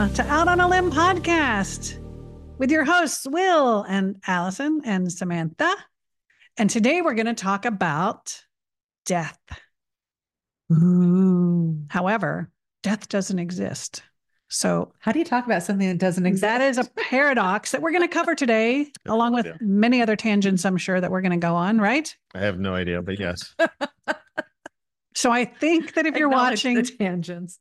Welcome to Out on a Limb podcast with your hosts, Will and Allison and Samantha. And today we're going to talk about death. Ooh. However, death doesn't exist. So, How do you talk about something that doesn't exist? that is a paradox that we're going to cover today, along with idea. many other tangents, I'm sure, that we're going to go on, right? I have no idea, but yes. So, I think that if you're watching, the tangents.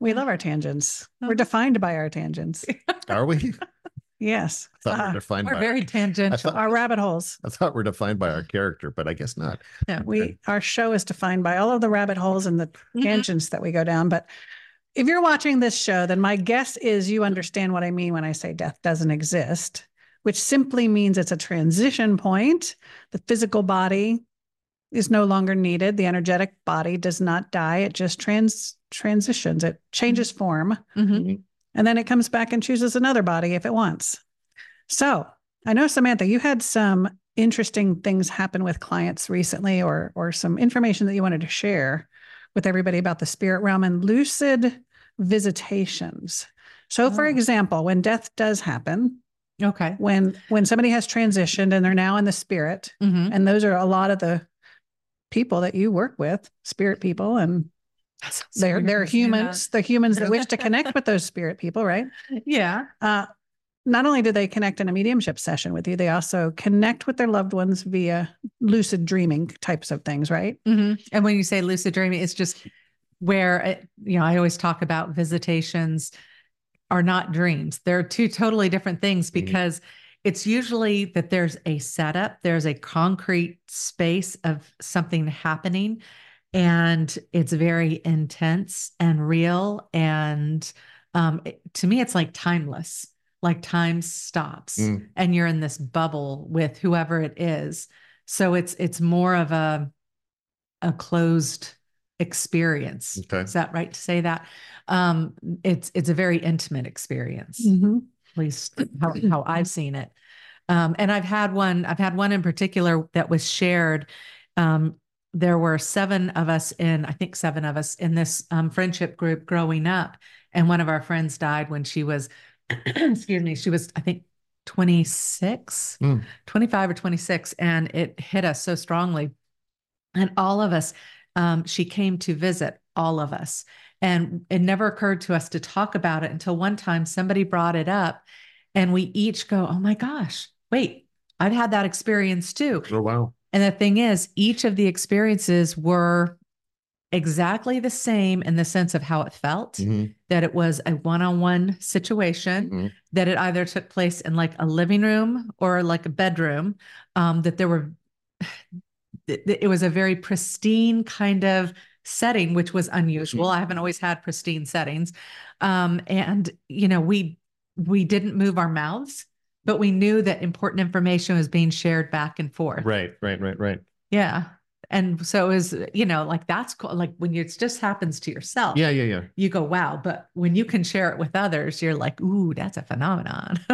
We love our tangents. We're Uh-huh. defined by our tangents. Are we? Yes. I thought Uh, we're defined We're by very I tangential. thought, our rabbit holes. I thought we're defined by our character, but I guess not. Yeah. We our show is defined by all of the rabbit holes and the Mhm. tangents that we go down. But if you're watching this show, then my guess is you understand what I mean when I say death doesn't exist, which simply means it's a transition point. The physical body is no longer needed. The energetic body does not die. It just trans transitions. It changes form. Mhm. And then it comes back and chooses another body if it wants. So I know, Samantha, you had some interesting things happen with clients recently or or some information that you wanted to share with everybody about the spirit realm and lucid visitations. So for Oh. example, when death does happen, Okay. when when somebody has transitioned and they're now in the spirit, Mhm. and those are a lot of the people that you work with, spirit people, and That sounds so they're they're to say that. humans, the humans that wish to connect with those spirit people, right? Yeah. uh, not only do they connect in a mediumship session with you, they also connect with their loved ones via lucid dreaming types of things, right? Mhm. And when you say lucid dreaming, it's just where, it, you know, I always talk about visitations are not dreams. They're two totally different things Mhm. because it's usually that there's a setup, there's a concrete space of something happening, and it's very intense and real. And um, it- to me, it's like timeless, like time stops Mm. and you're in this bubble with whoever it is. So it's it's more of a a closed experience. Okay. Is that right to say that? Um, it's it's a very intimate experience, Mm-hmm. at least how, how I've seen it. Um, and I've had one, I've had one in particular that was shared. Um, there were seven of us in, I think seven of us in this um, friendship group growing up. And one of our friends died when she was, excuse me, she was, I think, 26, Mm. 25 or 26. And it hit us so strongly. And all of us, um, she came to visit all of us. And it never occurred to us to talk about it until one time somebody brought it up. And we each go, oh my gosh, wait, I've had that experience too. Oh, wow. And the thing is, each of the experiences were exactly the same in the sense of how it felt Mhm. that it was a one on one situation, Mhm. that it either took place in like a living room or like a bedroom, um, that there were, it, it was a very pristine kind of setting, which was unusual. I haven't always had pristine settings. Um, and, you know, we, we didn't move our mouths, but we knew that important information was being shared back and forth. Right, right, right, right. Yeah. And so it was, you know, like that's cool. Like when you, it just happens to yourself Yeah, yeah, yeah. you go, wow. But when you can share it with others, you're like, ooh, that's a phenomenon.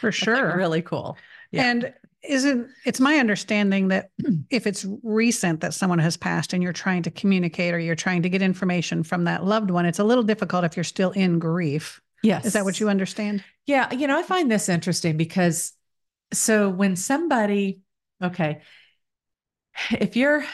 For That's, like, sure. really cool. Yeah. And isn't it's my understanding that if it's recent that someone has passed and you're trying to communicate or you're trying to get information from that loved one, it's a little difficult if you're still in grief. Yes. Is that what you understand? Yeah. You know, I find this interesting because so when somebody, okay, if you're,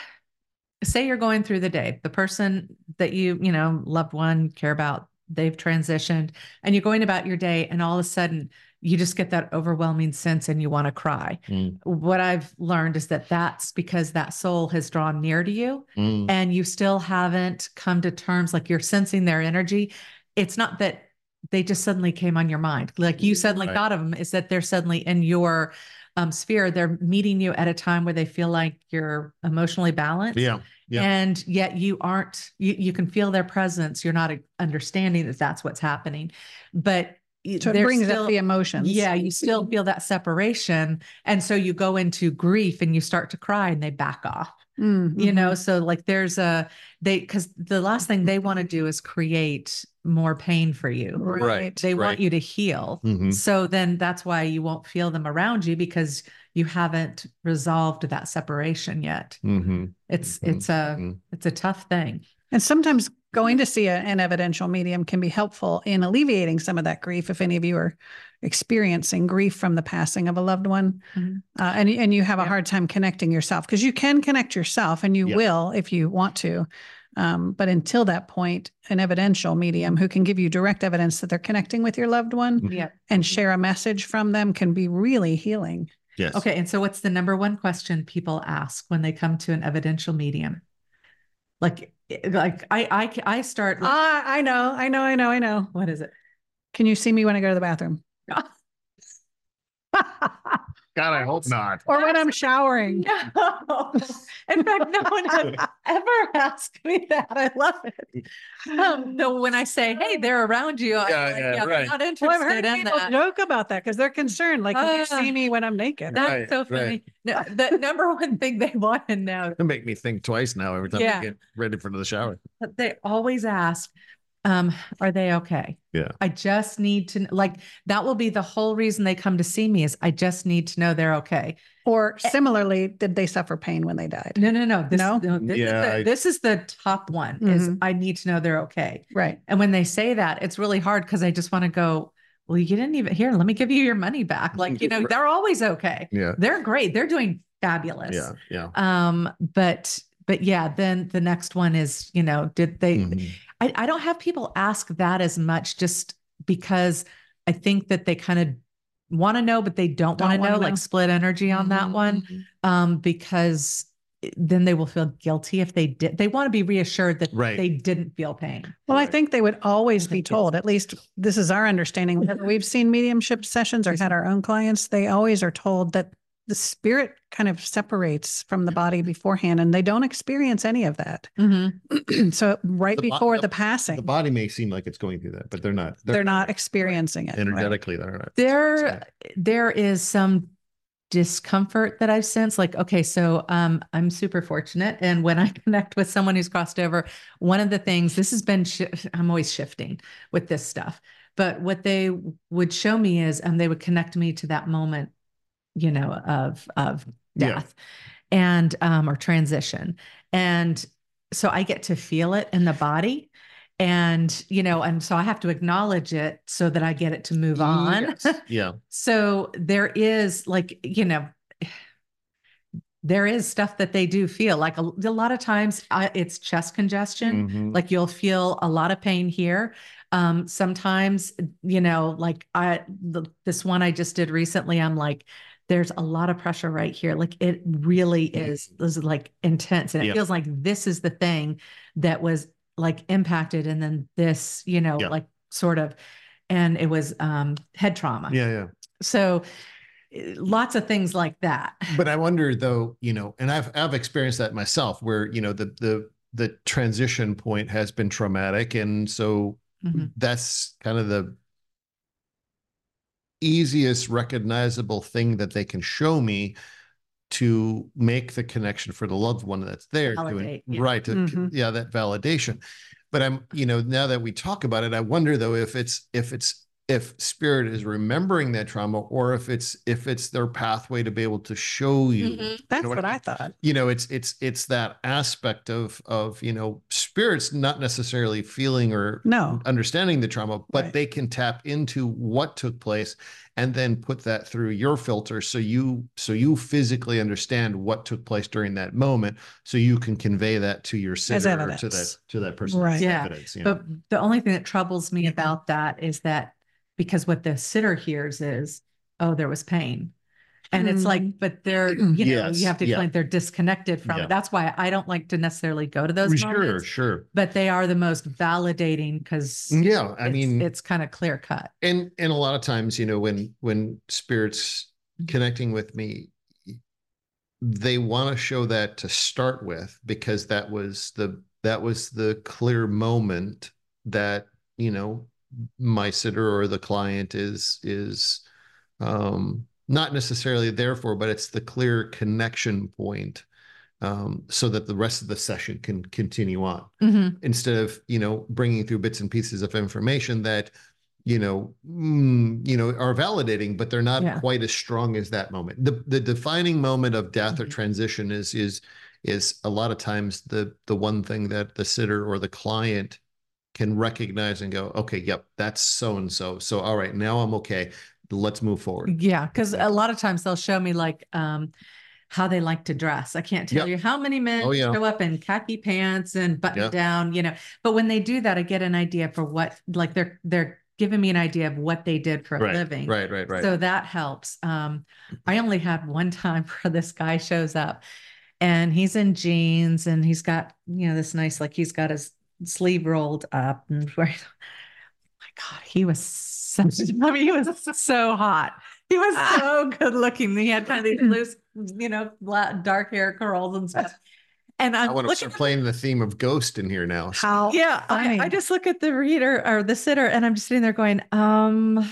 say you're going through the day, the person that you, you know, loved one, care about, they've transitioned, and you're going about your day, and all of a sudden you just get that overwhelming sense and you want to cry. Mm. What I've learned is that that's because that soul has drawn near to you Mm. and you still haven't come to terms, like you're sensing their energy. It's not that they just suddenly came on your mind, like you suddenly Right. thought of them, is that they're suddenly in your um, sphere. They're meeting you at a time where they feel like you're emotionally balanced. Yeah, yeah. And yet you aren't, you, you can feel their presence. You're not understanding that that's what's happening. But So it they're brings still- up the emotions. yeah, you still feel that separation. And so you go into grief and you start to cry and they back off, Mm, you know? So, like, there's a, they, because the last thing they want to do is create more pain for you. Right. They want you to heal. Mhm. So then that's why you won't feel them around you because you haven't resolved that separation yet. Mhm. It's, Mhm. it's a, Mhm. it's a tough thing. And sometimes going to see a, an evidential medium can be helpful in alleviating some of that grief. If any of you are experiencing grief from the passing of a loved one, Mhm. uh, and and you have a Yeah. hard time connecting yourself, because you can connect yourself, and you Yeah. will if you want to. Um, but until that point, an evidential medium who can give you direct evidence that they're connecting with your loved one Yeah. and share a message from them can be really healing. Yes. Okay. And so what's the number one question people ask when they come to an evidential medium? Like, eh, like I, I, I start, Ah, I know, I know, I know, I know. what is it? Can you see me when I go to the bathroom? God, I hope not. or when I'm showering. No. In fact, no one has ever asked me that. I love it. Um, no, when I say, hey, they're around you, I'm Yeah, like, yeah, they're right. not Well, I've heard in people that. joke about that because they're concerned. Like, can you see me when I'm naked? That's Right, so right. funny. No, the number one thing they want to know, It make me think twice now every time Yeah. I get ready for the shower. but they always ask, um, are they okay? Yeah. I just need to kn- like that will be the whole reason they come to see me is I just need to know they're okay. Or similarly, did they suffer pain when they died? No, no, no. This, No? this, Yeah, is, the, I- this is the top one is Mhm. I need to know they're okay. Right. And when they say that, it's really hard because I just want to go, well, you didn't even here. Let me give you your money back. Like, you know, they're always okay. Yeah. They're great. They're doing fabulous. Yeah. Yeah. Um, but but yeah, then the next one is, you know, did they Mhm. I, I don't have people ask that as much just because I think that they kind of want to know, but they don't, Don't want to know, know. like split energy on that one. Um, because then they will feel guilty if they did. They want to be reassured that Right. they didn't feel pain. Well, I think they would always be told, at least this is our understanding. Whenever We've seen mediumship sessions or had our own clients, they always are told that the spirit kind of separates from the body beforehand and they don't experience any of that. so right The before the- the passing, The body may seem like it's going through that, but they're not. they're not experiencing it. right? energetically. They're not. There, there is some discomfort that I've sensed. Like, okay, so um, I'm super fortunate, and when I connect with someone who's crossed over, one of the things this has been, shi I'm always shifting with this stuff. But what they would show me is, and they would connect me to that moment, you know, of of Yeah. death, and um, or transition, and so I get to feel it in the body. And, you know, and so I have to acknowledge it so that I get it to move on. Yes. Yeah. So there is like, you know, there is stuff that they do feel like a, a lot of times uh, it's chest congestion. Mhm. Like you'll feel a lot of pain here. Um, sometimes, you know, like I, the, this one I just did recently, I'm like, there's a lot of pressure right here. Like it really is, is like intense. And it Yeah. feels like this is the thing that was like impacted. And then this, you know, Yeah. like sort of, and it was um, head trauma. Yeah. Yeah. So eh, lots of things like that. But I wonder though, you know, and I've I've experienced that myself where, you know, the the the transition point has been traumatic. And so Mhm. that's kind of the easiest recognizable thing that they can show me to make the connection for the loved one that's there Validate, yeah. right to, Mhm. yeah that validation but i'm you know now that we talk about it i wonder though if it's if it's if spirit is remembering that trauma or if it's if it's their pathway to be able to show you Mhm. That's know what what I I thought. you know it's it's it's that aspect of of you know spirits not necessarily feeling or No. understanding the trauma but Right. they can tap into what took place and then put that through your filter so you so you physically understand what took place during that moment so you can convey that to your sitter or to that to that person Right. Yeah, evidence, you know? But the only thing that troubles me about that is that because what the sitter hears is, oh, there was pain. And it's like, mm-hmm. but they're, you know, Yes, you have to yeah. explain they're disconnected from Yeah. it. That's why I don't like to necessarily go to those sure moments, sure but they are the most validating because yeah i mean it's kind of clear cut. and and a lot of times you know when when spirits connecting with me they want to show that to start with because that was the that was the clear moment that you know my sitter or the client is is um not necessarily there for but it's the clear connection point um so that the rest of the session can continue on Mhm. instead of you know bringing through bits and pieces of information that you know mm, you know are validating but they're not Yeah. quite as strong as that moment the the defining moment of death or Mhm. transition is is is a lot of times the the one thing that the sitter or the client can recognize and go, okay, yep, that's so and so. So all right, now I'm okay. Let's move forward. Yeah, because a lot of times they'll show me like um how they like to dress. I can't tell Yep. you how many men Oh, yeah. show up in khaki pants and button Yeah. down, you know. But when they do that, I get an idea for what like they're they're giving me an idea of what they did for a Right, living. right, right, right. So that helps. Um, I only had one time where this guy shows up and he's in jeans and he's got, you know, this nice, like he's got his sleeve rolled up and where, my God, he was so, I mean, he was so hot. He was so good looking. He had kind of these loose, you know, black, dark hair curls and stuff. And I I'm want to looking start playing the theme of Ghost in here now. How yeah, I. I just look at the reader or the sitter and I'm just sitting there going, um,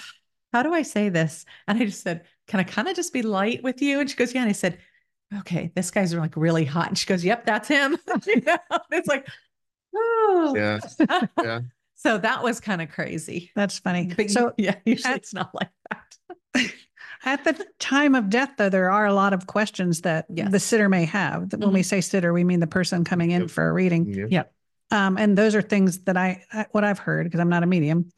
how do I say this? And I just said, Can I kind of just be light with you? And she goes, Yeah. And I said, Okay, this guy's like really hot. And she goes, Yep, that's him. You know? It's like, oh Yeah, yeah. so that was kind of crazy. That's funny. But So yeah, usually at- it's not like that. at the time of death, though, there are a lot of questions that Yes. the sitter may have. When we say sitter, we mean the person coming in Yep. for a reading. yeah. Um, and those are things that I, I what I've heard because I'm not a medium.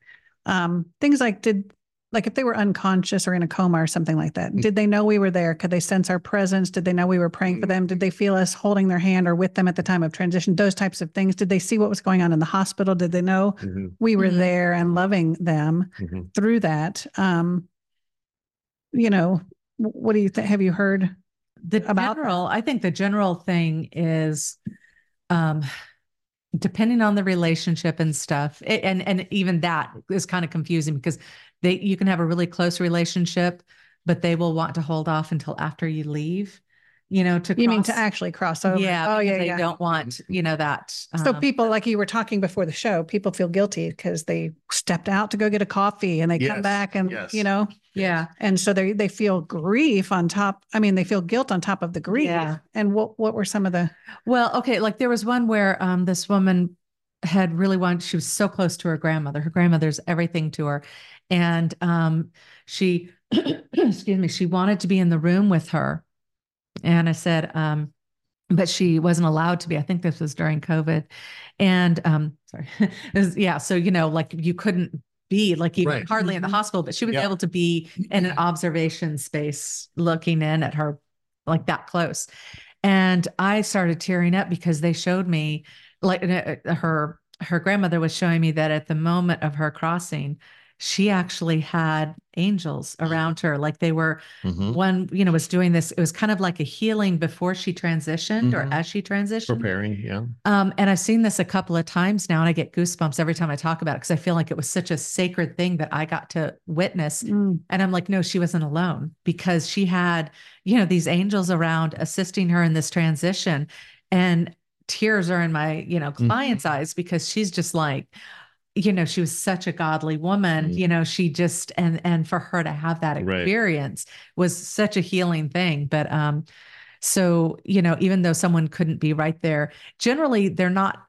Um, things like did like if they were unconscious or in a coma or something like that, did they know we were there? Could they sense our presence? Did they know we were praying for them? Did they feel us holding their hand or with them at the time of transition? Those types of things. Did they see what was going on in the hospital? Did they know Mhm, we were Mhm. there and loving them mhm. through that? Um, you know, what do you think? Have you heard? the about general i think the general thing is um depending on the relationship and stuff a- and and even that is kind of confusing because they you can have a really close relationship but they will want to hold off until after you leave you know to You mean to actually cross over? yeah Oh, because yeah, they yeah. don't want you know that So um, people, like you were talking before the show, people feel guilty because they stepped out to go get a coffee and they come back and yes. you know, yeah and so they they feel grief on top. I mean, they feel guilt on top of the grief. Yeah. And what what were some of the? Well, okay, like there was one where um this woman had really wanted she was so close to her grandmother. Her grandmother's everything to her. And um she excuse me, she wanted to be in the room with her. And I said um but she wasn't allowed to be. I think this was during COVID. And um sorry. Was- yeah, so you know like you couldn't be like even Right. hardly in the Mhm. hospital, but she was Yeah. able to be in an observation space looking in at her like that close. And I started tearing up because they showed me like uh, her her grandmother was showing me that at the moment of her crossing, she actually had angels around her. Like they were Mhm. one, you know, was doing this. It was kind of like a healing before she transitioned or Mhm. as she transitioned. Preparing, yeah. Um, and I've seen this a couple of times now, and I get goosebumps every time I talk about it because I feel like it was such a sacred thing that I got to witness. And I'm like, no, she wasn't alone because she had, you know, these angels around assisting her in this transition. And tears are in my, you know, Mhm. client's eyes because she's just like, you know, she was such a godly woman, Mhm. you know, she just and and for her to have that Right. experience was such a healing thing. But um, so, you know, even though someone couldn't be right there, generally they're not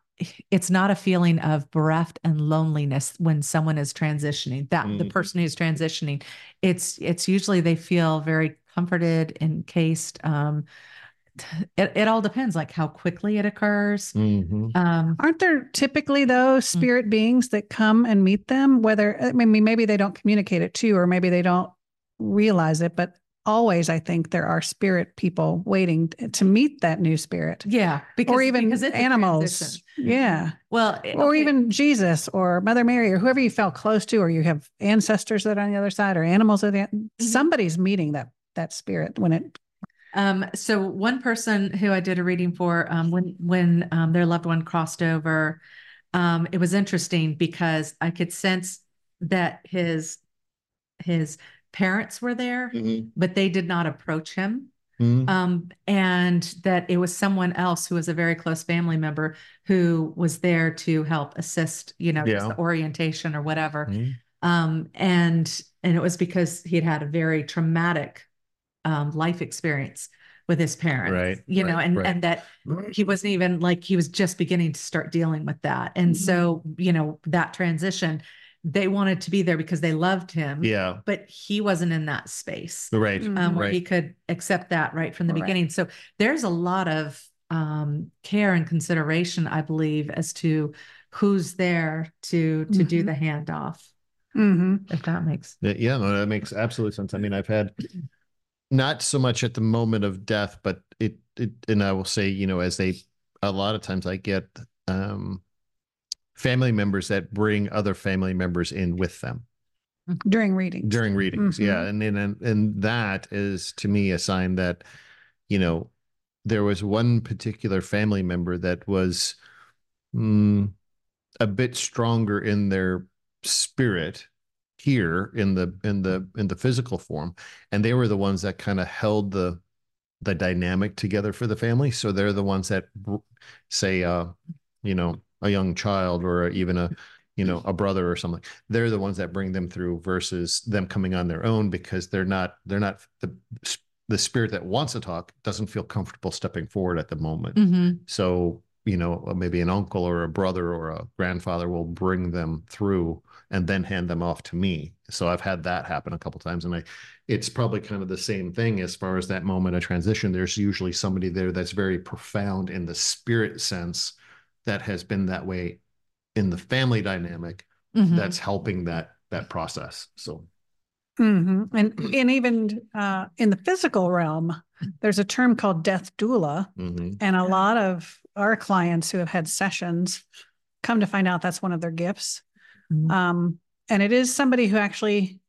it's not a feeling of bereft and loneliness when someone is transitioning that the Mhm. person who's transitioning it's it's usually they feel very comforted encased um it, it all depends like how quickly it occurs Mhm. um Aren't there typically those spirit beings that come and meet them? Whether I mean, maybe they don't communicate it to you, or maybe they don't realize it, but always, I think there are spirit people waiting to meet that new spirit, yeah because or even because it's animals. Yeah. well it- or okay, even Jesus or Mother Mary or whoever you felt close to, or you have ancestors that are on the other side or animals that Mm-hmm. somebody's meeting that that spirit when it Um, so one person who I did a reading for, um, when when um, their loved one crossed over, um, it was interesting because I could sense that his his parents were there, Mhm. but they did not approach him. Mhm. Um, and that it was someone else who was a very close family member who was there to help assist, you know, Yeah. the orientation or whatever. Mhm. Um, and and it was because he had had a very traumatic um, life experience with his parents, Right, you know, and right. and that he wasn't even like he was just beginning to start dealing with that, and Mhm. so you know that transition, they wanted to be there because they loved him, Yeah, but he wasn't in that space right. Mm. um, where he could accept that right from the Right. beginning. So there's a lot of um, care and consideration, I believe, as to who's there to to do Mhm. the handoff. hmm If that makes Yeah, yeah, no, that makes absolute sense. I mean, I've had not so much at the moment of death, but it, it, and I will say, you know, as they, a lot of times I get, um, family members that bring other family members in with them During readings. during readings. Yeah. Mhm. And then, and, and that is to me a sign that, you know, there was one particular family member that was, mm, a bit stronger in their spirit here in the in the in the physical form and they were the ones that kind of held the the dynamic together for the family so they're the ones that say uh you know a young child or even a you know a brother or something they're the ones that bring them through versus them coming on their own because they're not they're not the the spirit that wants to talk doesn't feel comfortable stepping forward at the moment Mhm. so, you know, maybe an uncle or a brother or a grandfather will bring them through and then hand them off to me. So I've had that happen a couple times and I it's probably kind of the same thing as far as that moment of transition. There's usually somebody there that's very profound in the spirit sense that has been that way in the family dynamic Mhm. that's helping that that process. So hmm And and even uh, in the physical realm, there's a term called death doula, mhm. and a lot of our clients who have had sessions come to find out that's one of their gifts. Mhm. Um, and it is somebody who actually,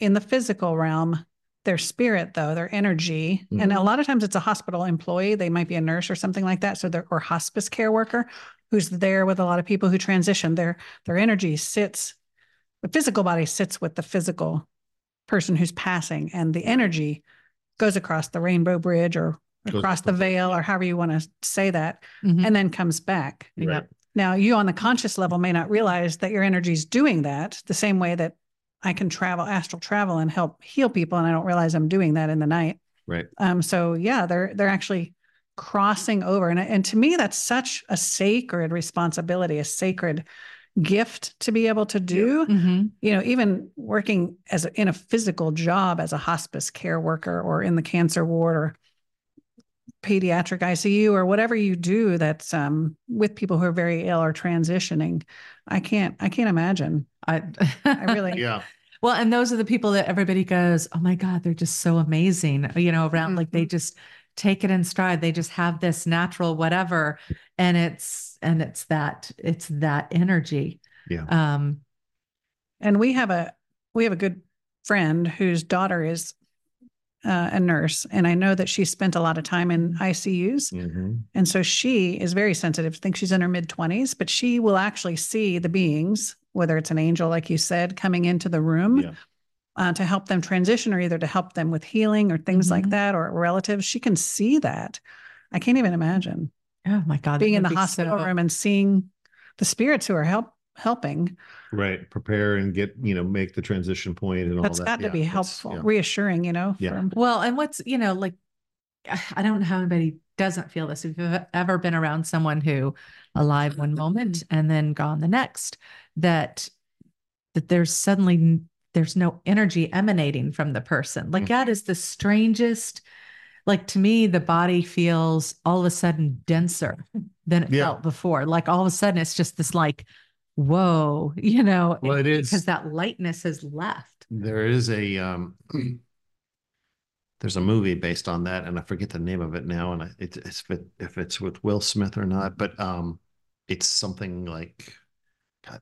in the physical realm, their spirit though, their energy, and a lot of times it's a hospital employee. They might be a nurse or something like that. So they're or hospice care worker who's there with a lot of people who transition. Their their energy sits, the physical body sits with the physical person who's passing, and the energy goes across the rainbow bridge or across the veil or however you want to say that, Mhm. and then comes back. Right. Now, you on the conscious level may not realize that your energy is doing that the same way that I can travel, astral travel, and help heal people, and I don't realize I'm doing that in the night. Right. Um. So yeah, they're they're actually crossing over, and and to me, that's such a sacred responsibility, a sacred gift to be able to do. Mhm. You know, even working as a, in a physical job as a hospice care worker or in the cancer ward or pediatric ICU or whatever you do that's um, with people who are very ill or transitioning. I can't I can't imagine. I, I really Yeah. Well, and those are the people that everybody goes, "Oh my God, they're just so amazing." You know, around like they just take it in stride. They just have this natural whatever, and it's and it's that it's that energy. Yeah. Um. And we have a we have a good friend whose daughter is uh, a nurse, and I know that she spent a lot of time in ICUs, Mhm. and so she is very sensitive. I think she's in her mid twenties, but she will actually see the beings, whether it's an angel, like you said, coming into the room. Yeah. uh, to help them transition or either to help them with healing or things like Mhm. that or relatives. She can see that. I can't even imagine Oh my God, being in the be hospital so- room and seeing the spirits who are help helping. Right. Prepare and get, you know, make the transition point and all That's that. got to Yeah, be helpful, yeah. reassuring, you know. Yeah. from- Well, and what's you know like I don't know how anybody doesn't feel this. If you've ever been around someone who alive one moment and then gone the next, that that there's suddenly there's no energy emanating from the person. Like Mhm. that is the strangest. Like to me, the body feels all of a sudden denser than it Yeah. felt before. Like all of a sudden, it's just this like, whoa, you know, Well, it is. because that lightness has left. There is a um there's a movie based on that and I forget the name of it now and I, it, it's if, it, if it's with Will Smith or not but um it's something like God,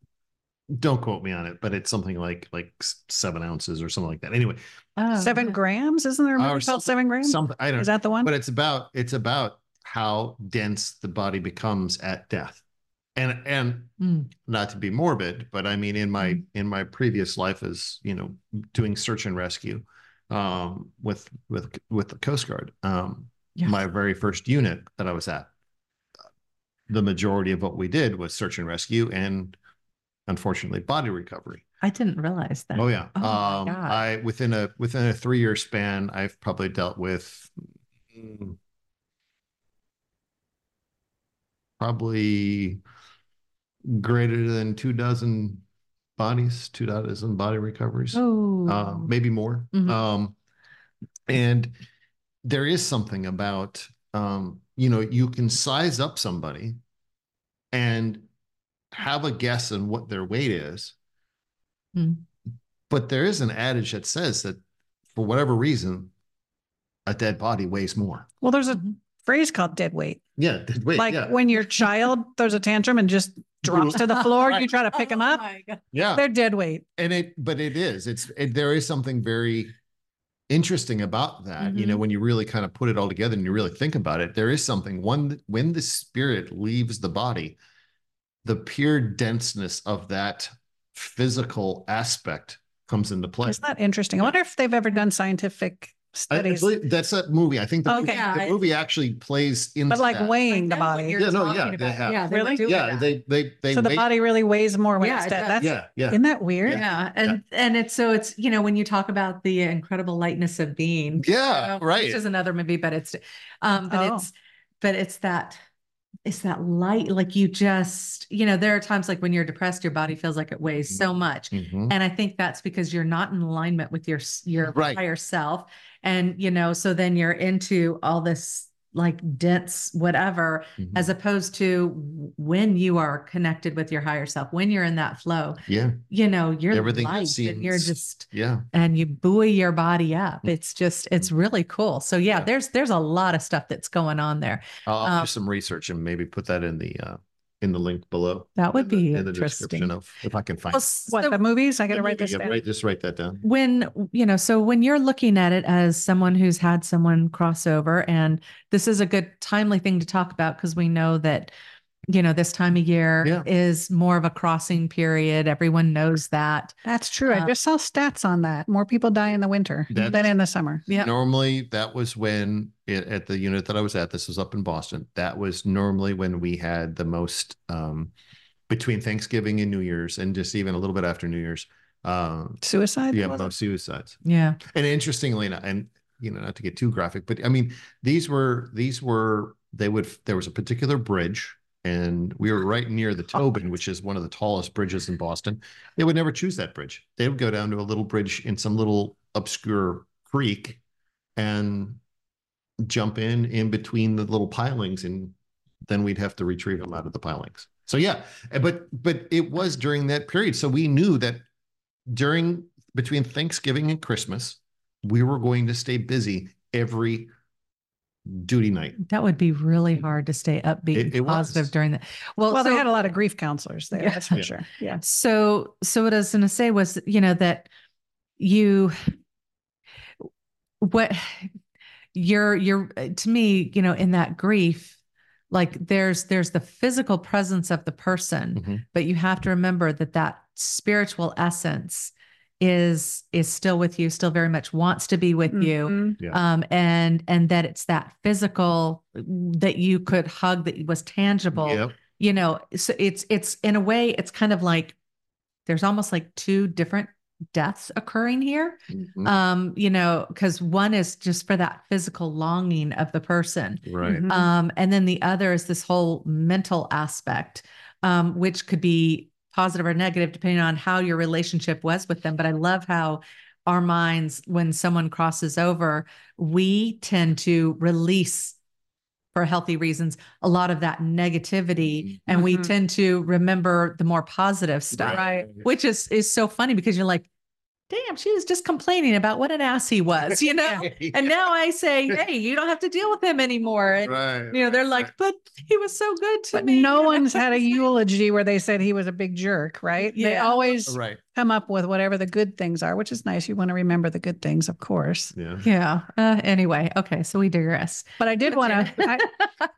don't quote me on it but it's something like like seven ounces or something like that anyway Oh, seven okay. grams, isn't there a Or movie called Seven Grams? something I don't Is that the one? but it's about it's about how dense the body becomes at death and and Mm. not to be morbid, but I mean, in my Mm. in my previous life as you know, doing search and rescue, um, with with with the Coast Guard, um, Yeah. my very first unit that I was at, the majority of what we did was search and rescue, and unfortunately, body recovery. I didn't realize that. Oh yeah, Oh, um, I within a within a three year span, I've probably dealt with. mm, Probably greater than two dozen bodies, two dozen body recoveries, Oh, um, maybe more. Mhm. Um, and there is something about um, you know, you can size up somebody and have a guess on what their weight is. Hmm. But there is an adage that says that for whatever reason, a dead body weighs more. Well, there's a Mhm. Phrase called dead weight. Yeah, dead weight. like yeah. when your child throws a tantrum and just drops to the floor, you try to pick them oh up. yeah. They're dead weight. and it but it is it's it, there is something very interesting about that you know mm-hmm. when you really kind of put it all together and you really think about it there is something one when the spirit leaves the body the pure denseness of that physical aspect comes into play Isn't that interesting? I wonder if they've ever done scientific I, I believe that's that movie i think the, Okay. movie, the movie actually plays into but like that. weighing the body. Yeah, no, yeah, they have. Yeah, they Really? yeah that. they they they So the wait- body really weighs more when Yeah, it's dead. That's yeah yeah isn't that weird? Yeah, and and it's so it's you know when you talk about the incredible lightness of being, yeah you know, right which is another movie, but it's um, but Oh. it's but it's that it's that light, like you just you know there are times like when you're depressed, your body feels like it weighs so much, Mhm. and I think that's because you're not in alignment with your your Right. higher self, and you know so then you're into all this like dense whatever Mhm. as opposed to when you are connected with your higher self when you're in that flow yeah. you know you're Everything light and you're just yeah. and you buoy your body up. It's just it's really cool. So yeah, Yeah. there's there's a lot of stuff that's going on there. I'll, I'll Um, do some research and maybe put that in the uh in the link below. that would in the- be in the description interesting of if I can find. Well, it. What the movies? I got to write this Yeah, down. right, just write that down. when you know so when you're looking at it as someone who's had someone cross over and this is a good timely thing to talk about because we know that you know this time of year Yeah. is more of a crossing period everyone knows that That's true. I Uh, just saw stats on that. More people die in the winter than in the summer. yeah Normally, that was when it, at the unit that I was at. This was up in Boston. That was normally when we had the most um, between Thanksgiving and New Year's, and just even a little bit after New Year's. Um, Suicide. yeah, most suicides. yeah And interestingly, enough, and you know, not to get too graphic, but I mean, these were these were they would there was a particular bridge, and we were right near the Tobin, which is one of the tallest bridges in Boston. They would never choose that bridge. They would go down to a little bridge in some little obscure creek, and jump in in between the little pilings, and then we'd have to retrieve them out of the pilings. So yeah, eh, but but it was during that period, so we knew that during between Thanksgiving and Christmas, we were going to stay busy every duty night. that would be really hard to stay upbeat It- and it positive was. during that well, Well, so, they had a lot of grief counselors there. Yeah. That's for Yeah. sure. Yeah. so so what i was going to say was you know that you what you're you're uh, to me you know in that grief like there's there's the physical presence of the person Mhm. but you have to remember that that spiritual essence is is still with you still very much wants to be with you Mhm. Yeah. um and and that it's that physical that you could hug that was tangible Yep. you know so it's it's in a way it's kind of like there's almost like two different deaths occurring here Mhm. um you know because one is just for that physical longing of the person Right. Mhm. um and then the other is this whole mental aspect um which could be positive or negative depending on how your relationship was with them but i love how our minds when someone crosses over we tend to release for healthy reasons a lot of that negativity and we Mhm. tend to remember the more positive stuff Right. which is is so funny because you're like damn she was just complaining about what an ass he was you know and now I say, hey, you don't have to deal with him anymore. And right. you know, they're like, but he was so good to But me. no one's had a eulogy where they said he was a big jerk, right? They always Right. come up with whatever the good things are, which is nice. You want to remember the good things, of course. Yeah. Yeah. Uh, anyway, okay, so we digress. But I did want to,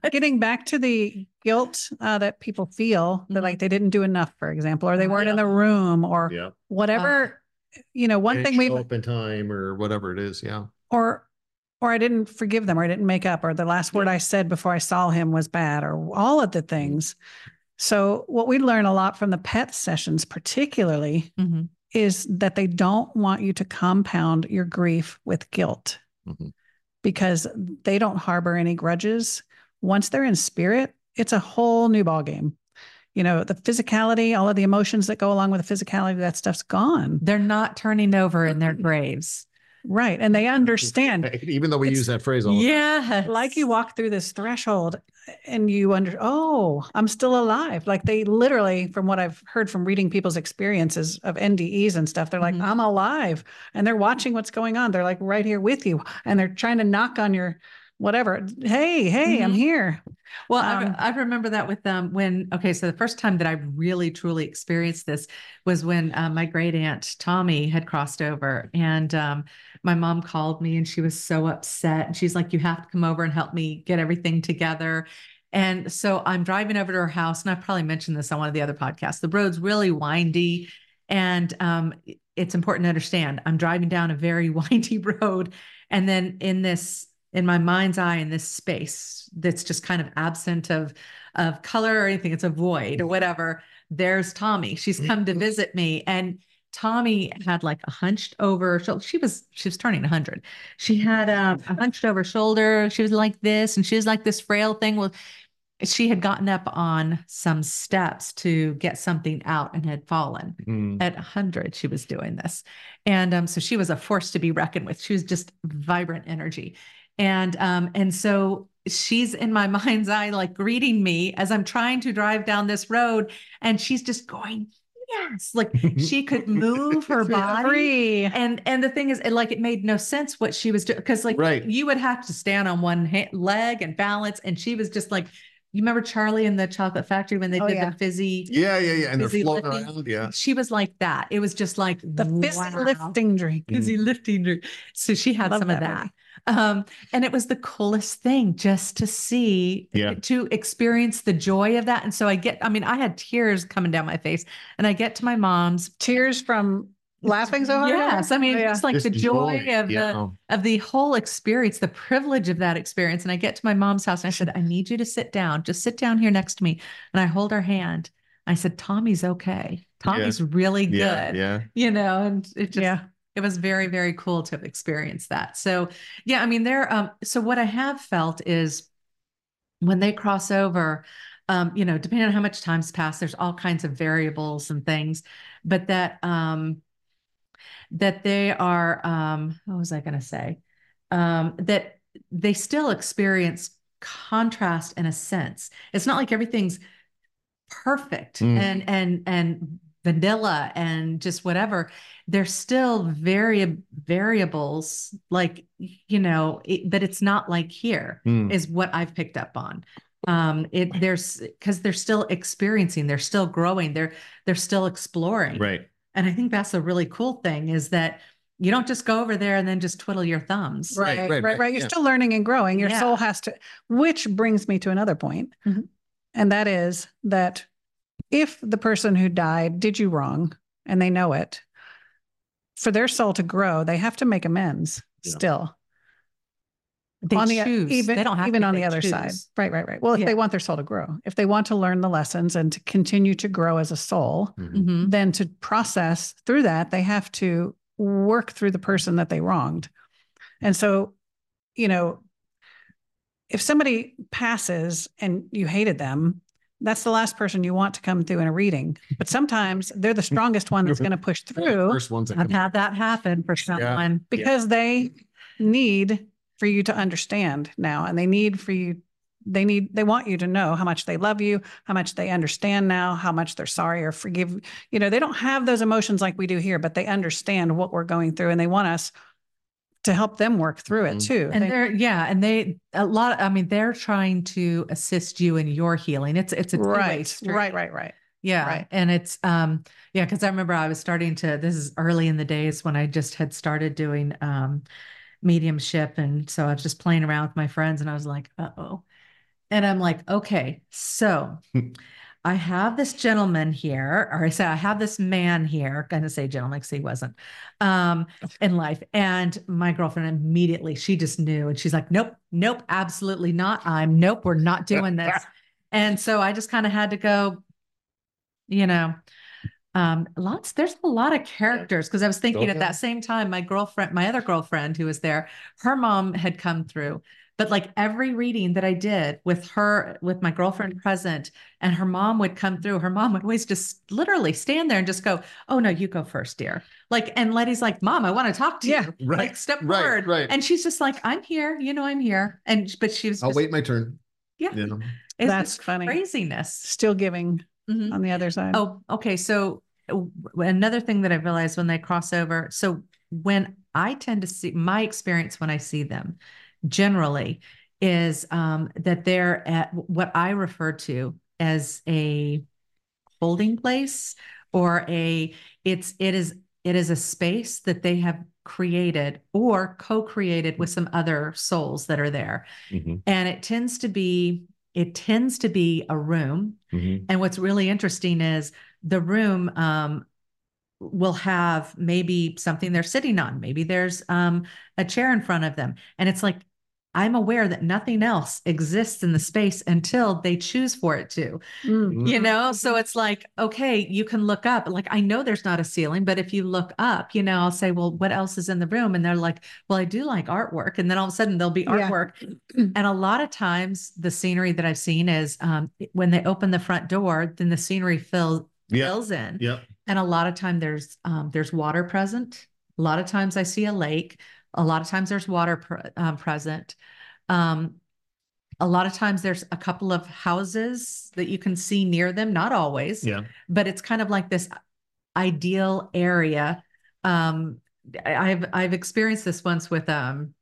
getting back to the guilt uh, that people feel that Mhm. like they didn't do enough, for example, or they weren't in the room or Yeah. whatever. You know, one thing we've show up in time or whatever it is. Yeah. or or I didn't forgive them or I didn't make up or the last word I said before I saw him was bad or all of the things. So what we learn a lot from the pet sessions particularly Mhm. is that they don't want you to compound your grief with guilt Mhm. because they don't harbor any grudges. Once they're in spirit, it's a whole new ball game. You know, the physicality, all of the emotions that go along with the physicality, that stuff's gone. They're not turning over in their graves. right. And they understand. Even though we use that phrase all the time. Yeah. like you walk through this threshold and you under oh i'm still alive like they literally from what i've heard from reading people's experiences of ndes and stuff they're like Mhm. i'm alive and they're watching what's going on they're like right here with you and they're trying to knock on your whatever hey hey i'm Mhm. here Well, I, Um, I remember that with um when okay, so the first time that I really truly experienced this was when uh, my great aunt Tommy had crossed over, and um, my mom called me and she was so upset, and she's like, "You have to come over and help me get everything together." And so I'm driving over to her house, and I probably mentioned this on one of the other podcasts. The road's really windy, and um, it's important to understand. I'm driving down a very windy road, and then in this in my mind's eye in this space that's just kind of absent of of color or anything it's a void or whatever there's tommy. She's come to visit me and tommy had like a hunched over shoulder she was she was turning 100 she had um, a hunched over shoulder. She was like this and she was like this frail thing. Well she had gotten up on some steps to get something out and had fallen Mm. at 100 she was doing this. And um, so she was a force to be reckoned with. She was just vibrant energy and um, and so she's in my mind's eye like greeting me as i'm trying to drive down this road and she's just going yes like she could move her body and and the thing is it, like it made no sense what she was doing because like Right. you would have to stand on one ha- leg and balance and she was just like you remember charlie in the chocolate factory when they Oh, did yeah. the fizzy Yeah, yeah, yeah. And they're floating lifting. around. Yeah. she was like that. It was just like the fist wow. lifting drink fizzy lifting. drink. So she had Love some of that that. movie. Um, and it was the coolest thing just to see, Yeah. to experience the joy of that. And so I get, I mean, I had tears coming down my face, and I get to my mom's. tears from laughing so hard Yes, I mean, Yeah. it's like Just the joy, of yeah. the of the whole experience, the privilege of that experience. And I get to my mom's house and I said, I need you to sit down. Just sit down here next to me. And I hold her hand. I said, Tommy's okay. Tommy's really good. Yeah. Yeah. You know, and it just yeah it was very, very cool to have experienced that. So yeah, I mean, there um, so what I have felt is when they cross over, um, you know, depending on how much time's passed, there's all kinds of variables and things, but that um that they are um what was I gonna say? Um that they still experience contrast in a sense. It's not like everything's perfect Mm. and and and vanilla and just whatever there's still vari- variables like you know it, but it's not like here Mm. is what i've picked up on um it there's because they're still experiencing they're still growing they're they're still exploring Right. and i think that's a really cool thing is that you don't just go over there and then just twiddle your thumbs Right, right right, right right, right, you're yeah. still learning and growing your Yeah. soul has to which brings me to another point Mhm. and that is that if the person who died did you wrong and they know it for their soul to grow they have to make amends Yeah. still they on the choose even they don't have even to, on they the other side right right right well if Yeah. they want their soul to grow if they want to learn the lessons and to continue to grow as a soul Mhm. Mhm. then to process through that, they have to work through the person that they wronged. And so, you know, if somebody passes and you hated them, that's the last person you want to come through in a reading. But sometimes they're the strongest one that's going to push through. First ones i've had that happen for someone because they need for you to understand now and they need for you they need they want you to know how much they love you how much they understand now how much they're sorry or forgive you know they don't have those emotions like we do here but they understand what we're going through and they want us to help them work through it Mhm. too. And They- they're yeah and they a lot i mean they're trying to assist you in your healing. It's it's a right right right right. Yeah right. and it's um yeah because i remember i was starting to this is early in the days when i just had started doing um mediumship and so i was just playing around with my friends and i was like uh-oh. And i'm like okay so I have this gentleman here, or I say I have this man here. Gonna say gentleman because he wasn't um, in life. And my girlfriend immediately, she just knew, and she's like, "Nope, nope, absolutely not. I'm nope, we're not doing this." and so I just kind of had to go, you know, um, lots. There's a lot of characters because I was thinking at that same time, my girlfriend, my other girlfriend who was there, her mom had come through But like every reading that I did with her, with my girlfriend present, and her mom would come through, her mom would always just literally stand there and just go, Oh, no, you go first, dear. Like, and Letty's like, Mom, I want to talk to Yeah, you. right, Like, step right, forward. right. And she's just like, I'm here. You know, I'm here. And, but she was I'll just, wait my turn. yeah, You know, it's That's funny. craziness. Still giving Mhm. on the other side. Oh, okay. So another thing that I realized when they cross over. So when I tend to see my experience when I see them generally is um, that they're at what I refer to as a holding place or a it's it is it is a space that they have created or co-created with some other souls that are there Mhm, and it tends to be it tends to be a room mhm. and what's really interesting is the room um, will have maybe something they're sitting on. Maybe there's um, a chair in front of them. And it's like, I'm aware that nothing else exists in the space until they choose for it to, Mm. you know? So it's like, okay, you can look up. Like, I know there's not a ceiling, but if you look up, you know, I'll say, well, what else is in the room? And they're like, well, I do like artwork. And then all of a sudden there'll be Yeah. artwork. And a lot of times the scenery that I've seen is um, when they open the front door, then the scenery fills Yeah, fills in. yeah. And a lot of time there's um, there's water present. A lot of times I see a lake. A lot of times there's water pre- um, present. Um, a lot of times there's a couple of houses that you can see near them. Not always, Yeah. but it's kind of like this ideal area. Um, I've I've experienced this once with um,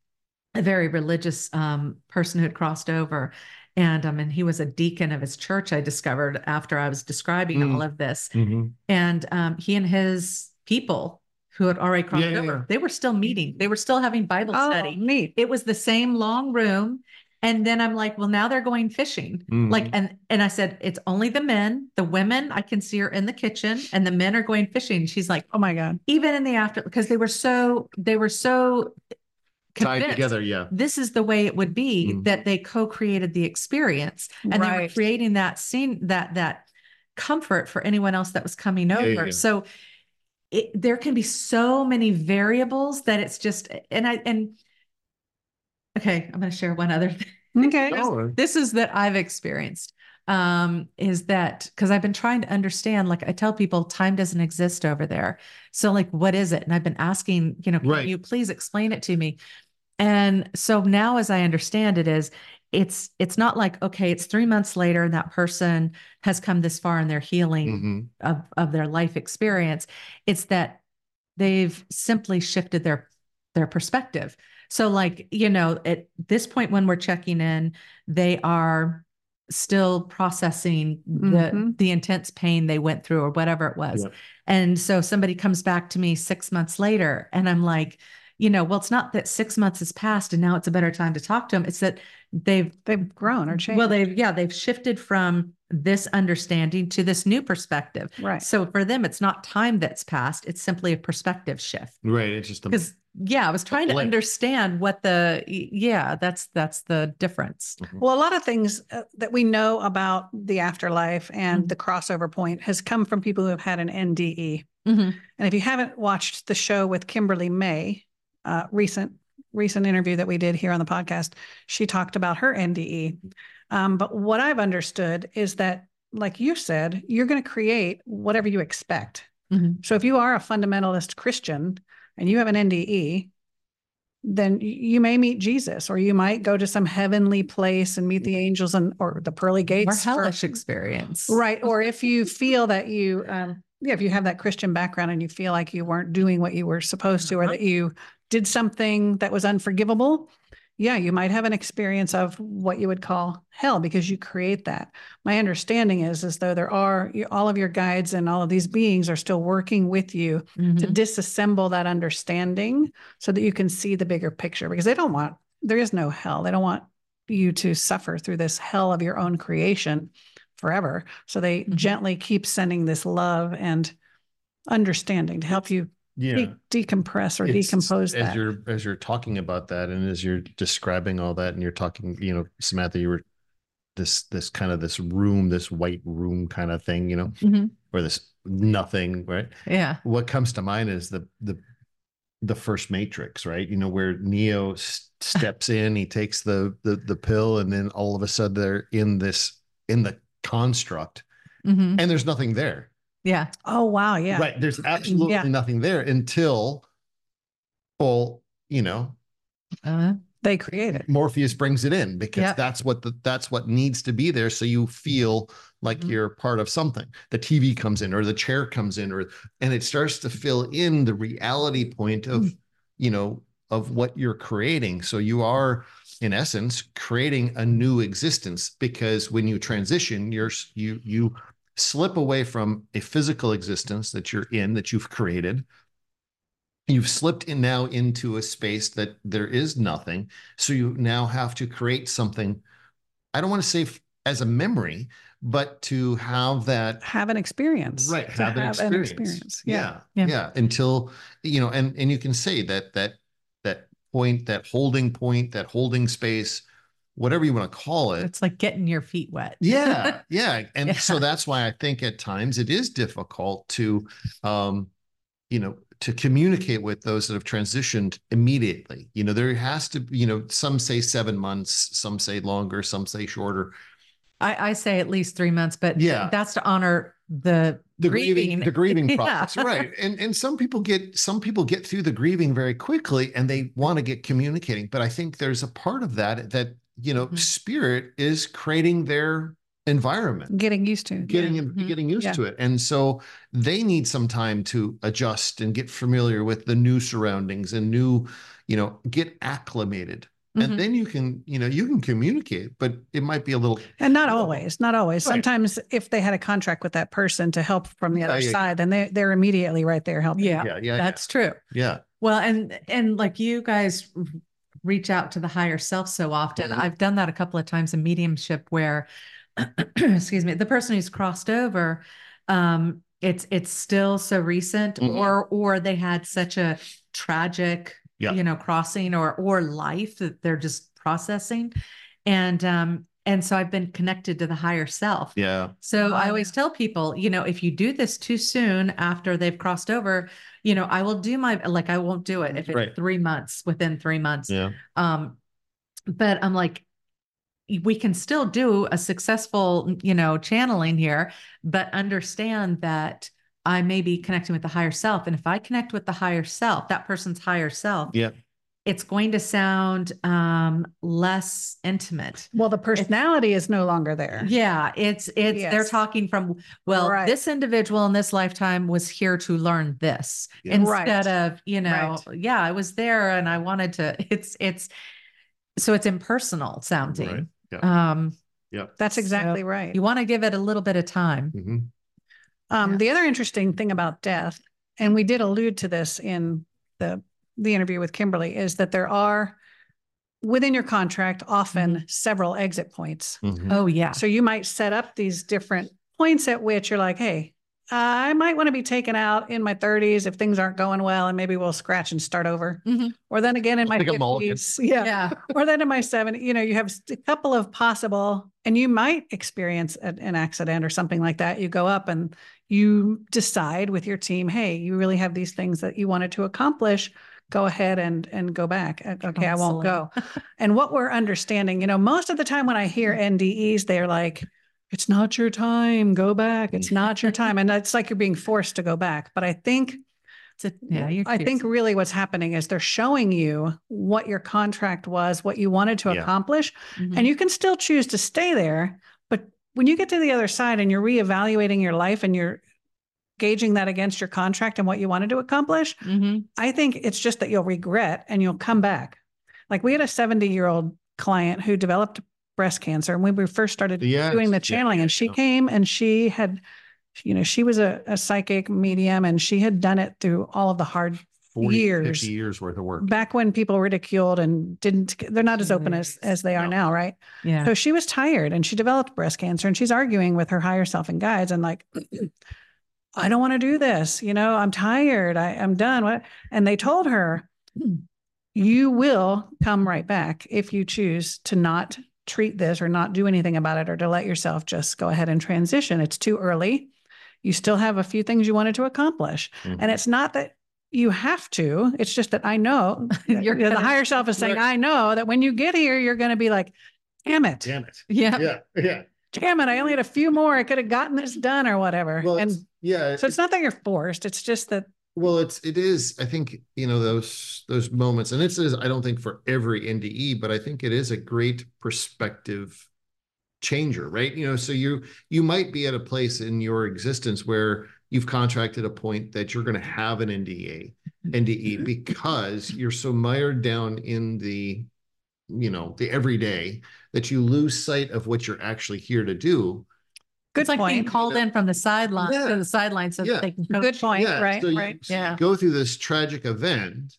a very religious um, person who had crossed over, and um, and he was a deacon of his church. I discovered after I was describing Mm. all of this, Mhm. and um, he and his people who had already crossed Yeah, yeah, over, yeah. they were still meeting. They were still having Bible Oh, study. neat. It was the same long room. And then I'm like, well, now they're going fishing. Like, Mhm. and and I said, it's only the men. The women, I can see her in the kitchen, and the men are going fishing. She's like, Oh my God. even in the after, because they were so they were so tied together. Yeah. this is the way it would be Mm. that they co-created the experience and they were creating that scene that that comfort for anyone else that was coming Yeah, over yeah, yeah. so it, there can be so many variables that it's just and i and okay i'm going to share one other thing Okay. Oh, this is that I've experienced um is that because I've been trying to understand like I tell people time doesn't exist over there. So like what is it? And I've been asking, you know, can you please explain it to me? And so now as I understand it is it's it's not like okay, it's 3 months later and that person has come this far in their healing mhm. of of their life experience. It's that they've simply shifted their their perspective. So like, you know, at this point when we're checking in, they are still processing the Mhm. the intense pain they went through or whatever it was. Yep. And so somebody comes back to me 6 months later and I'm like, you know, well it's not that 6 months has passed and now it's a better time to talk to them. It's that they've They've grown or changed. well they've yeah, they've shifted from this understanding to this new perspective. right. So for them, it's not time that's passed, it's simply a perspective shift. Right. It's just a Because yeah, I was trying to understand what the yeah, that's that's the difference. Well, a lot of things uh, that we know about the afterlife and Mhm. the crossover point has come from people who have had an NDE. Mhm. And if you haven't watched the show with Kimberly May, uh, recent recent interview that we did here on the podcast, she talked about her NDE. Um, but what I've understood is that, like you said, you're going to create whatever you expect. Mhm. So if you are a fundamentalist Christian and you have an NDE, then you may meet Jesus, or you might go to some heavenly place and meet the angels and or the pearly Or gates. for- hellish experience. Right. Or if you feel that you, um, yeah, if you have that Christian background and you feel like you weren't doing what you were supposed to, or Uh-huh. that you did something that was unforgivable, yeah, you might have an experience of what you would call hell because you create that. My understanding is, as though there are all of your guides and all of these beings are still working with you to Mhm. disassemble that understanding so that you can see the bigger picture because they don't want, there is no hell. They don't want you to suffer through this hell of your own creation forever. So they Mhm. gently keep sending this love and understanding to help you yeah. de- decompress or It's- decompose as that. you're as you're talking about that and as you're describing all that and you're talking you know samantha you were this this kind of this room this white room kind of thing you know Mhm. or this nothing right Yeah. what comes to mind is the the the first Matrix, right? You know, where Neo s- steps in, he takes the the the pill, and then all of a sudden they're in this in the construct, Mhm. and there's nothing there. Yeah. Oh wow, yeah. Right. There's absolutely Yeah. nothing there until, well, you know, Uh, They it. Morpheus brings it in because Yep. that's what the that's what needs to be there. So you feel like Mhm. you're part of something. The TV comes in or the chair comes in or and it starts to fill in the reality point of, Mm. you know, of what you're creating. So you are in essence creating a new existence because when you transition, you're you you slip away from a physical existence that you're in that you've created you've slipped in now into a space that there is nothing so you now have to create something i don't want to say as a memory but to have that Have an experience. right have, an, experience. Yeah. Yeah, Yeah. yeah until you know and and you can say that that that point that holding point that holding space whatever you want to call it it's like getting your feet wet. yeah yeah and so that's why i think at times it is difficult to um you know to communicate with those that have transitioned immediately you know there has to you know some say seven months some say longer some say shorter I, I say at least three months, but Yeah. that's to honor the, the grieving, grieving. the grieving Yeah. process right and and some people get some people get through the grieving very quickly and they want to get communicating but i think there's a part of that that you know Mhm. spirit is creating their environment Getting used to. getting yeah. Mhm. getting used Yeah. to it and so they need some time to adjust and get familiar with the new surroundings and new you know get acclimated Mhm. and then you can you know you can communicate but it might be a little And not always, not always. right. Sometimes if they had a contract with that person to help from the other yeah, yeah. side, then they they're immediately right there helping. yeah, yeah yeah that's true. yeah Well, and and like you guys r- reach out to the higher self so often. Mhm. I've done that a couple of times in mediumship where excuse me, the person who's crossed over um it's it's still so recent Mhm. or or they had such a tragic Yeah. you know crossing or or life that they're just processing and um and so I've been connected to the higher self. yeah So I Oh, always tell people, you know, if you do this too soon after they've crossed over, you know, I will do my like I won't do it if it's Right. three months within three months. yeah Um, but I'm like, we can still do a successful, you know, channeling here, but understand that I may be connecting with the higher self. And if I connect with the higher self, that person's higher self, yeah it's going to sound um less intimate. Well, the personality is no longer there. Yeah, it's it's they're talking from well, Right. this individual in this lifetime was here to learn this Yeah. instead Right. of, you know, yeah, I was there and I wanted to it's it's so it's impersonal sounding. yeah Um That's So exactly right. you want to give it a little bit of time. Mhm. Um, Yeah. The other interesting thing about death, and we did allude to this in the the interview with Kimberly, is that there are within your contract often several exit points. Mhm. Oh yeah. So you might set up these different points at which you're like, hey, I might want to be taken out in my 30s if things aren't going well, and maybe we'll scratch and start over. Mhm. Or then again in my Like a 50s. Yeah. Yeah. or then in my 70s, you know, you have a couple of possible, and you might experience a- an accident or something like that. You go up and you decide with your team, hey, you really have these things that you wanted to accomplish. Go ahead and and go back. Okay, I won't go. And what we're understanding, you know, most of the time when I hear NDEs, they're like, it's not your time, go back. It's not your time. And it's like you're being forced to go back. But I think, It's a- yeah, you're I think really what's happening is they're showing you what your contract was, what you wanted to Yeah. accomplish, Mhm. and you can still choose to stay there. But when you get to the other side and you're reevaluating your life and you're gauging that against your contract and what you wanted to accomplish, Mhm. I think it's just that you'll regret and you'll come back. Like we had a 70 year old client who developed breast cancer. And when we first started Yes, doing the channeling, yeah, and she came and she had, you know, she was a, a psychic medium and she had done it through all of the hard 40 years. 50 years worth of work back when people ridiculed and didn't, they're not as open as, as they are No. now, right? Yeah. So she was tired and she developed breast cancer and she's arguing with her higher self and guides and like, I don't want to do this. You know, I'm tired. I, I'm done. What? And they told her, you will come right back if you choose to not treat this or not do anything about it or to let yourself just go ahead and transition. It's too early. You still have a few things you wanted to accomplish. Mhm. And it's not that you have to. It's just that I know You're you're the higher self is saying, I know that when you get here, you're going to be like, damn it, Damn it. Yeah. Yeah. Yeah. Damn it. I only had a few more. I could have gotten this done or whatever. Well, and yeah. so it's not that you're forced. It's just that Well, it's it is. I think you know those those moments, and this is. I don't think for every NDE, but I think it is a great perspective changer, right? You know, so you you might be at a place in your existence where you've contracted a point that you're going to have an NDA, NDE, mm-hmm. because you're so mired down in the, you know, the everyday that you lose sight of what you're actually here to do. good it's like being point. called in from the sideline Yeah. to the sidelines so Yeah. that they can coach. Good point. Yeah, right. so you- right. so Yeah. go through this tragic event,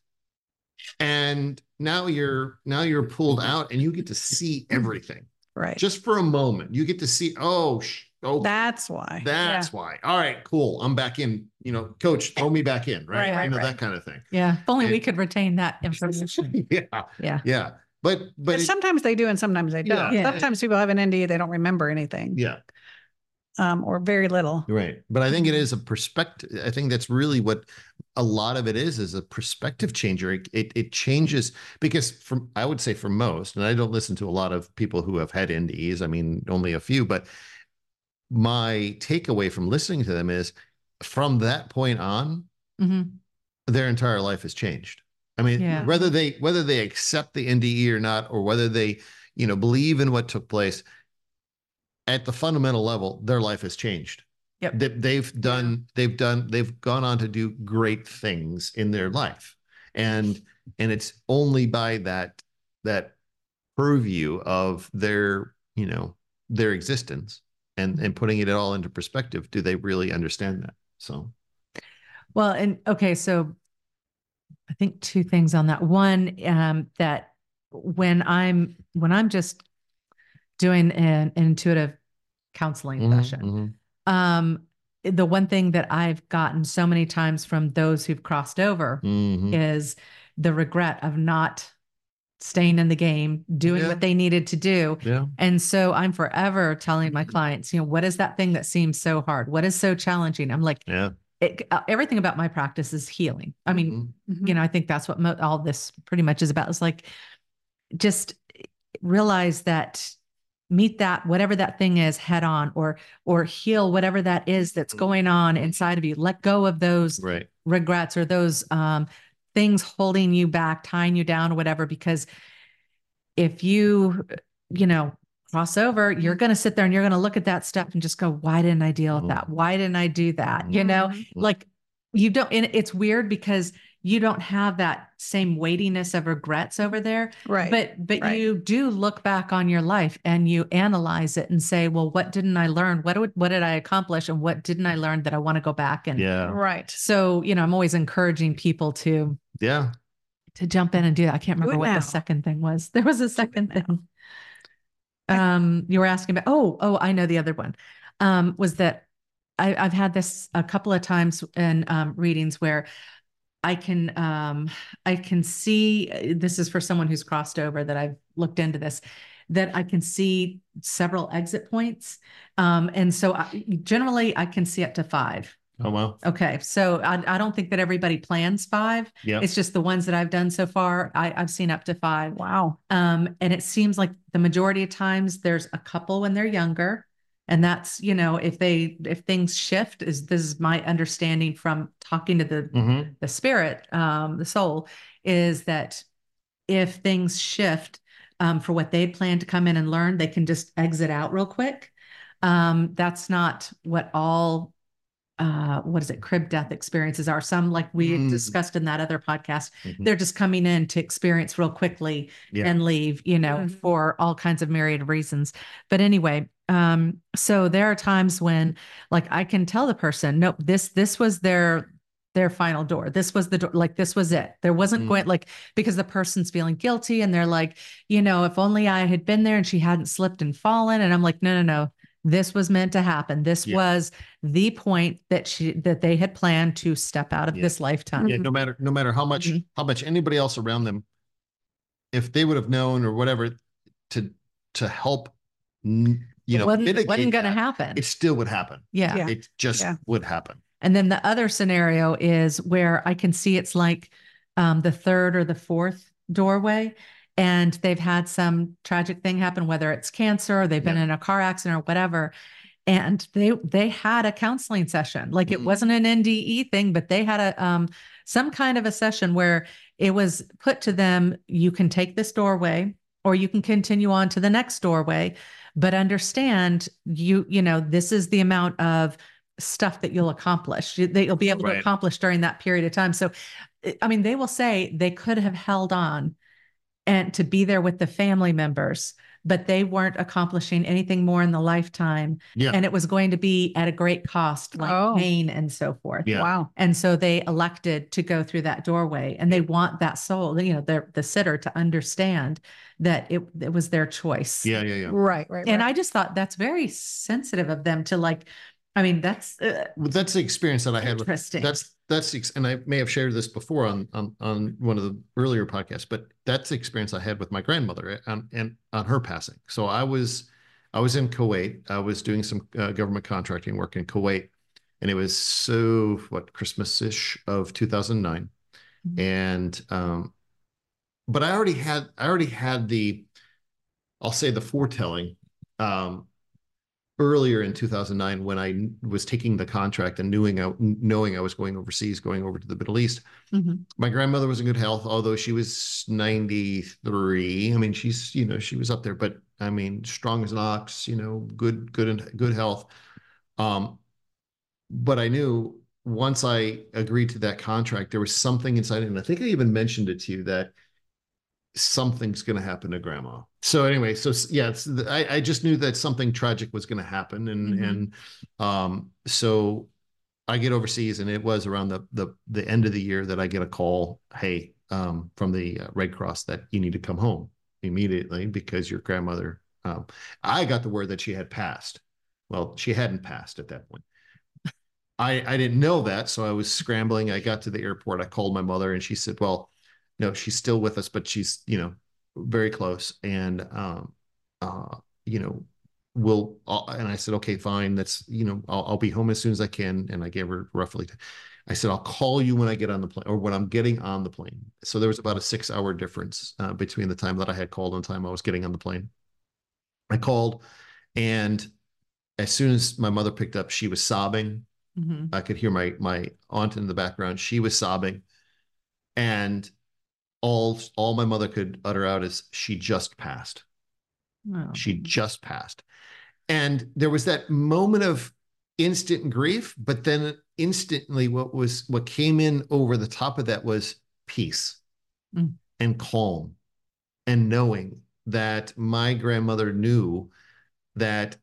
and now you're now you're pulled out, and you get to see everything Right. just for a moment. You get to see. Oh, sh- oh, That's why. that's why. All right, cool. I'm back in. You know, coach, throw me back in. Right. Right, right, you know right. that kind of thing. Yeah. If only we could retain that information. yeah, Yeah. yeah. But but But it- sometimes they do and sometimes they don't. Yeah. Sometimes people have an NDA, they don't remember anything yeah. um, or very little. Right. But I think Mm-hmm. it is a perspective. I think that's really what a lot of it is, is a perspective changer. It, it, it changes because from, I would say for most, and I don't listen to a lot of people who have had NDEs. I mean, only a few, but my takeaway from listening to them is from that point on, Mhm. their entire life has changed. I mean, Yeah. whether they, whether they accept the NDE or not, or whether they, you know, believe in what took place at the fundamental level, their life has changed. Yep. They, they've done, they've done, they've gone on to do great things in their life. And, and it's only by that, that purview of their, you know, their existence and, and putting it all into perspective, do they really understand that? So, Well, and okay, so I think two things on that. One, um, that when I'm when I'm just doing an, intuitive counseling mhm, session, mhm, um, the one thing that I've gotten so many times from those who've crossed over mhm. is the regret of not staying in the game, doing Yeah. what they needed to do. yeah. And so I'm forever telling my clients, you know, what is that thing that seems so hard? What is so challenging? I'm like, Yeah. It, uh, everything about my practice is healing. I mean, Mhm. you know, I think that's what mo- all this pretty much is about. It's like just realize that meet that whatever that thing is head on or or heal whatever that is that's Mhm. going on inside of you. Let go of those right. regrets or those um, things holding you back, tying you down, or whatever. Because if you, you know, cross over, you're going to sit there and you're going to look at that stuff and just go, why didn't I deal with Mhm. that? Why didn't I do that? You know, Mhm. like you don't, and it's weird because you don't have that same weightiness of regrets over there Right. but but right. you do look back on your life and you analyze it and say well what didn't i learn what would, what did i accomplish and what didn't i learn that i want to go back and Yeah. right. so you know i'm always encouraging people to Yeah. to jump in and do that i can't remember what now. the second thing was there was a second thing um you were asking about oh oh i know the other one um was that I, i've had this a couple of times in um, readings where I can um I can see uh, this is for someone who's crossed over that I've looked into this that I can see several exit points um and so I, generally I can see up to 5. Oh well. Okay. So I I don't think that everybody plans 5. Yeah. It's just the ones that I've done so far I I've seen up to 5. Wow. Um and it seems like the majority of times there's a couple when they're younger and that's you know if they if things shift is this is my understanding from talking to the Mhm. the spirit, um, the soul, is that if things shift um, for what they plan to come in and learn, they can just exit out real quick. Um, that's not what all uh what is it crib death experiences are some like we Mm. discussed in that other podcast Mhm. they're just coming in to experience real quickly Yeah. and leave you know Mhm. for all kinds of myriad reasons but anyway um so there are times when like i can tell the person nope this this was their their final door this was the door like this was it there wasn't Mm. going like because the person's feeling guilty and they're like you know if only i had been there and she hadn't slipped and fallen and i'm like no no no this was meant to happen this Yeah. was the point that she that they had planned to step out of Yeah. this lifetime yeah. No matter no matter how much Mhm. how much anybody else around them, if they would have known or whatever to to help, you know, wasn't, mitigate wasn't going to that, happen it still would happen. yeah Yeah. It just Yeah. would happen. And then the other scenario is where I can see it's like um, the third or the fourth doorway, and they've had some tragic thing happen, whether it's cancer or they've been Yeah. in a car accident or whatever. And they they had a counseling session. Like it Mhm. wasn't an NDE thing, but they had a um some kind of a session where it was put to them, you can take this doorway or you can continue on to the next doorway, but understand you, you know, this is the amount of stuff that you'll accomplish, that you'll be able to accomplish during that period of time. So, I mean, they will say they could have held on and to be there with the family members, but they weren't accomplishing anything more in the lifetime. Yeah. And it was going to be at a great cost, like Oh. pain and so forth. Yeah. Wow. And so they elected to go through that doorway and they want that soul, you know, the, the sitter to understand that it, it was their choice. Yeah, yeah, yeah. Right, right. And right. I just thought that's very sensitive of them to like, I mean, that's uh, Well, that's the experience that I had with interesting. that's that's the and I may have shared this before on on on one of the earlier podcasts, but that's the experience I had with my grandmother eh, on and on her passing. So I was I was in Kuwait. I was doing some uh, government contracting work in Kuwait, and it was so what Christmas ish of 2009, Mhm. and um, but I already had I already had the I'll say the foretelling um earlier in 2009 when I was taking the contract and knowing I, knowing I was going overseas, going over to the Middle East. Mhm. My grandmother was in good health, although she was 93. I mean, she's, you know, she was up there, but I mean, strong as an ox, you know, good, good, and good health. Um, but I knew once I agreed to that contract, there was something inside, and I think I even mentioned it to you that something's going to happen to grandma. So anyway, so yeah, it's, I, I just knew that something tragic was going to happen, and Mhm. and um, so I get overseas, and it was around the the the end of the year that I get a call, hey, um, from the uh, Red Cross that you need to come home immediately because your grandmother. Um, I got the word that she had passed. Well, she hadn't passed at that point. I I didn't know that, so I was scrambling. I got to the airport. I called my mother, and she said, "Well, no, she's still with us, but she's you know very close." And um, uh, you know, we'll. I'll, and I said, "Okay, fine. That's you know, I'll, I'll be home as soon as I can." And I gave her roughly. I said, "I'll call you when I get on the plane, or when I'm getting on the plane." So there was about a six-hour difference uh, between the time that I had called and the time I was getting on the plane. I called, and as soon as my mother picked up, she was sobbing. Mhm. I could hear my my aunt in the background. She was sobbing, and all all my mother could utter out is, "She just passed. Oh. She just passed." And there was that moment of instant grief, but then instantly, what was what came in over the top of that was peace Mm. and calm, and knowing that my grandmother knew that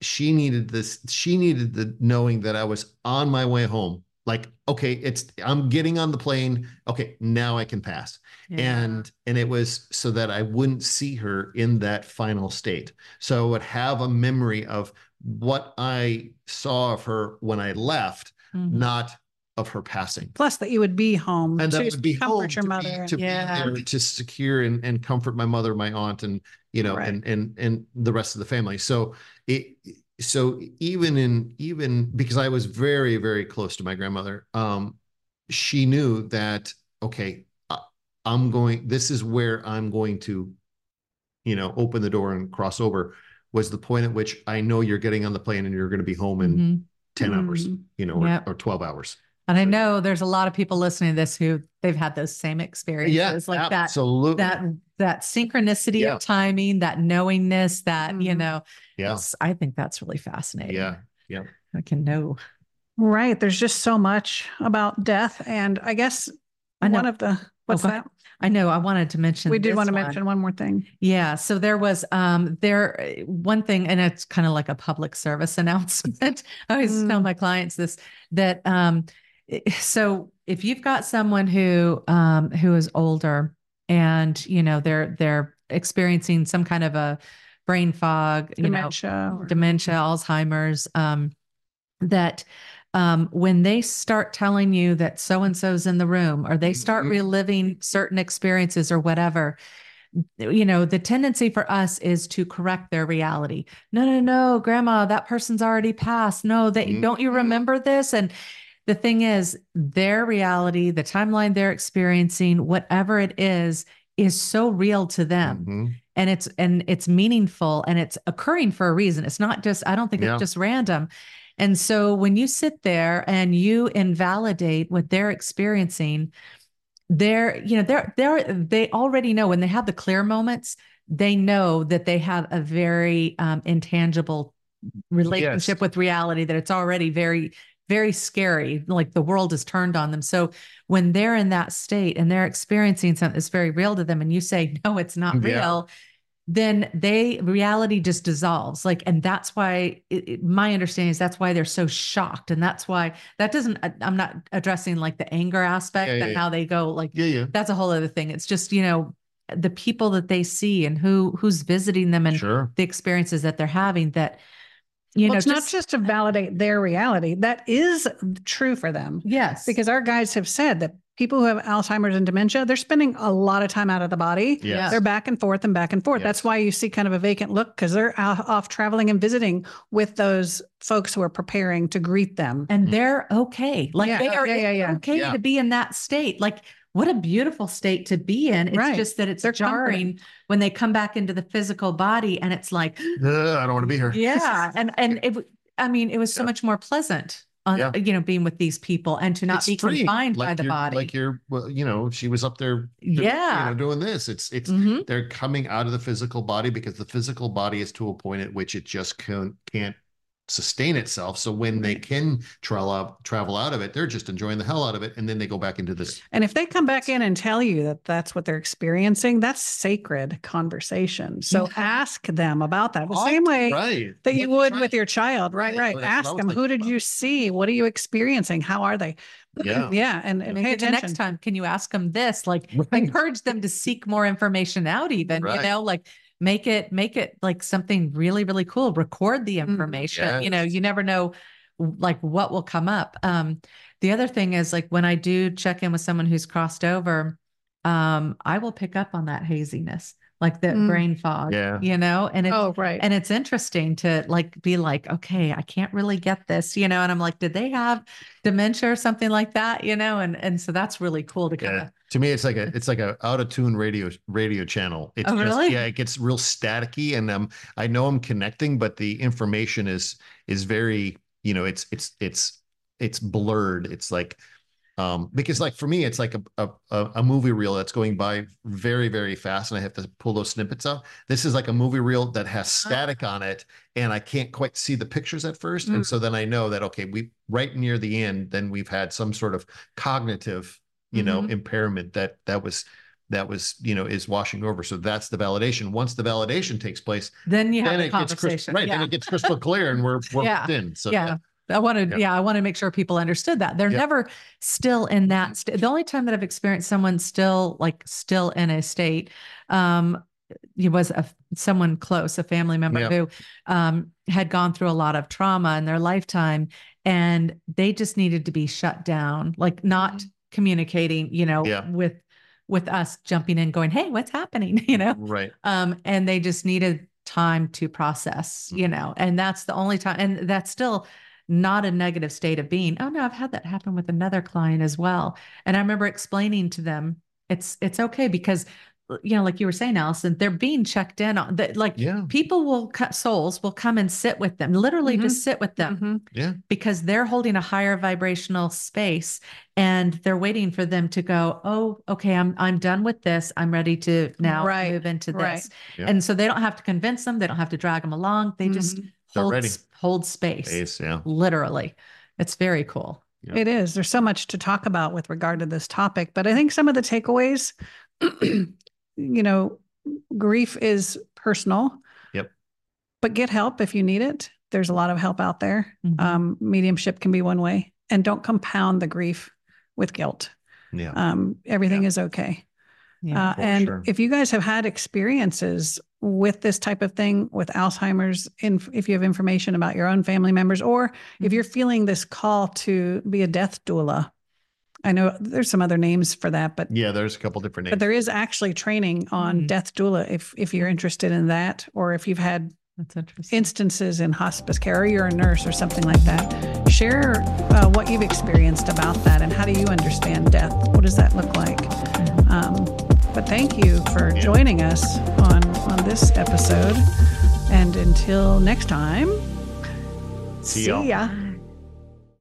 she needed this she needed the knowing that i was on my way home like okay it's i'm getting on the plane okay now i can pass Yeah. and and it was so that i wouldn't see her in that final state so i would have a memory of what i saw of her when i left Mhm. not of her passing Plus that you would be home and that to would be comfort home your to mother. be, to be Yeah. there to secure and, and comfort my mother, my aunt, and you know, Right. and and and the rest of the family. So it so even in even because I was very very close to my grandmother, um, she knew that okay, I'm going. This is where I'm going to, you know, open the door and cross over. Was the point at which I know you're getting on the plane and you're going to be home in Mhm. 10 hours, Mhm. you know, or, Yep. or 12 hours. And I know there's a lot of people listening to this who they've had those same experiences like that absolutely. that that synchronicity Yeah. of timing, that knowingness, that you Mhm. know, yeah. I think that's really fascinating. Yeah. Yeah. I can know. Right. There's just so much about death. And I guess I know. one of the, what's go ahead. that? I know. I wanted to mention. We did want to one. mention one more thing. Yeah. So there was um there one thing, and it's kind of like a public service announcement. I always tell Mm. my clients this that um i- so if you've got someone who um who is older and you know they're they're experiencing some kind of a brain fog, you know, Dementia. or- dementia, Alzheimer's, um, that um, when they start telling you that so and so's in the room or they start Mhm. reliving certain experiences or whatever, you know, the tendency for us is to correct their reality. No, no, no, grandma, that person's already passed. No, they Mhm. don't you remember this? And the thing is, their reality, the timeline they're experiencing, whatever it is, is so real to them. Mhm. And it's and it's meaningful and it's occurring for a reason. It's not just, I don't think Yeah. it's just random. And so when you sit there and you invalidate what they're experiencing, they're, you know, they're they're they already know when they have the clear moments, they know that they have a very um, intangible relationship Yes. with reality that it's already very very scary like the world is turned on them so when they're in that state and they're experiencing something that's very real to them and you say no it's not Yeah. real then they reality just dissolves like and that's why it, it- my understanding is that's why they're so shocked and that's why that doesn't I- i'm not addressing like the anger aspect Yeah, yeah, and how they go like Yeah, yeah. that's a whole other thing it's just you know the people that they see and who who's visiting them and Sure. the experiences that they're having that you well, know it's not just to validate their reality. That is true for them yes because our guides have said that people who have Alzheimer's and dementia, they're spending a lot of time out of the body. Yes. They're back and forth and back and forth. That's why you see kind of a vacant look because they're out, off traveling and visiting with those folks who are preparing to greet them. and they're okay like Yeah, they are yeah, yeah, yeah. okay Yeah. to be in that state like what a beautiful state to be in it's Right. just that it's They're jarring comforting. when they come back into the physical body and it's like Uh, I don't want to be here. yeah and and it w- i mean it was so Yeah. much more pleasant on Yeah. you know being with these people and to not It's be free, confined by the body Like you're, well, you know, she was up there, Yeah. you know, doing this. It's, it's, Mhm. they're coming out of the physical body because the physical body is to a point at which it just can't, can't sustain itself. So when they can travel out, travel out of it, they're just enjoying the hell out of it. And then they go back into this. And if they come back in and tell you that that's what they're experiencing, that's sacred conversation. So Yeah. ask them about that the same way Right. that you would right. with your child. Right, Yeah, right. that's Ask them, who did about. you see? What are you experiencing? How are they? Yeah. Yeah. And, and pay the attention. next time, can you ask them this? Like Right. encourage them to seek more information out, even, Right. you know, like make it make it like something really, really cool. Record the Mm, information. You know, you never know like what will come up. Um, the other thing is like when I do check in with someone who's crossed over, um, I will pick up on that haziness, like the Mm. brain fog, Yeah. you know, and it's Oh, right. and it's interesting to like be like, okay, I can't really get this, you know, and I'm like, did they have dementia or something like that, you know, and and so that's really cool to kind of To me, it's like a it's like a out of tune radio radio channel. It's Oh, just really? yeah, it gets real staticky, and um, I know I'm connecting, but the information is is very you know it's it's it's it's blurred. It's like um because like for me, it's like a a a movie reel that's going by very very fast, and I have to pull those snippets out. This is like a movie reel that has static on it, and I can't quite see the pictures at first, and Mm. so then I know that okay, we right near the end, then we've had some sort of cognitive you know Mhm. impairment that that was that was you know is washing over so that's the validation once the validation takes place then you have then a it gets crystal, conversation. right yeah. then it gets crystal clear and we're we're Yeah. in so yeah. I wanted, Yeah. yeah. I want to make sure people understood that they're Yeah. never still in that state. The only time that I've experienced someone still like still in a state, um, it was a someone close, a family member Yeah. who um, had gone through a lot of trauma in their lifetime, and they just needed to be shut down, like not communicating, you know, Yeah. with with us jumping in, going, "Hey, what's happening?" You know, right um, and they just needed time to process, you know, and that's the only time, and that's still not a negative state of being. Oh no, I've had that happen with another client as well, and I remember explaining to them, it's it's okay because, you know, like you were saying, Allison, they're being checked in on that, like. yeah People will cut souls will come and sit with them, literally just sit with them Mhm. yeah because they're holding a higher vibrational space and they're waiting for them to go oh okay i'm i'm done with this i'm ready to now Right, move into this right. Yeah. and so they don't have to convince them they don't have to drag them along they just Mhm. They're hold ready. hold space Ace, yeah literally it's very cool Yeah. It is. There's so much to talk about with regard to this topic, but I think some of the takeaways, you know, grief is personal. Yep. But get help if you need it. There's a lot of help out there. Mhm. Um, mediumship can be one way, and don't compound the grief with guilt. yeah Um, everything is okay. yeah Uh, and sure. if you guys have had experiences with this type of thing with Alzheimer's, in, if you have information about your own family members, or if Mhm. you're feeling this call to be a death doula, I know there's some other names for that, but yeah there's a couple different names but there is actually training on Mhm. death doula if if you're interested in that, or if you've had That's interesting. instances in hospice care, or you're a nurse or something like that. Share uh, what you've experienced about that and how do you understand death? What does that look like? Um, but thank you for joining us on, on this episode. And until next time, See see y'all. ya.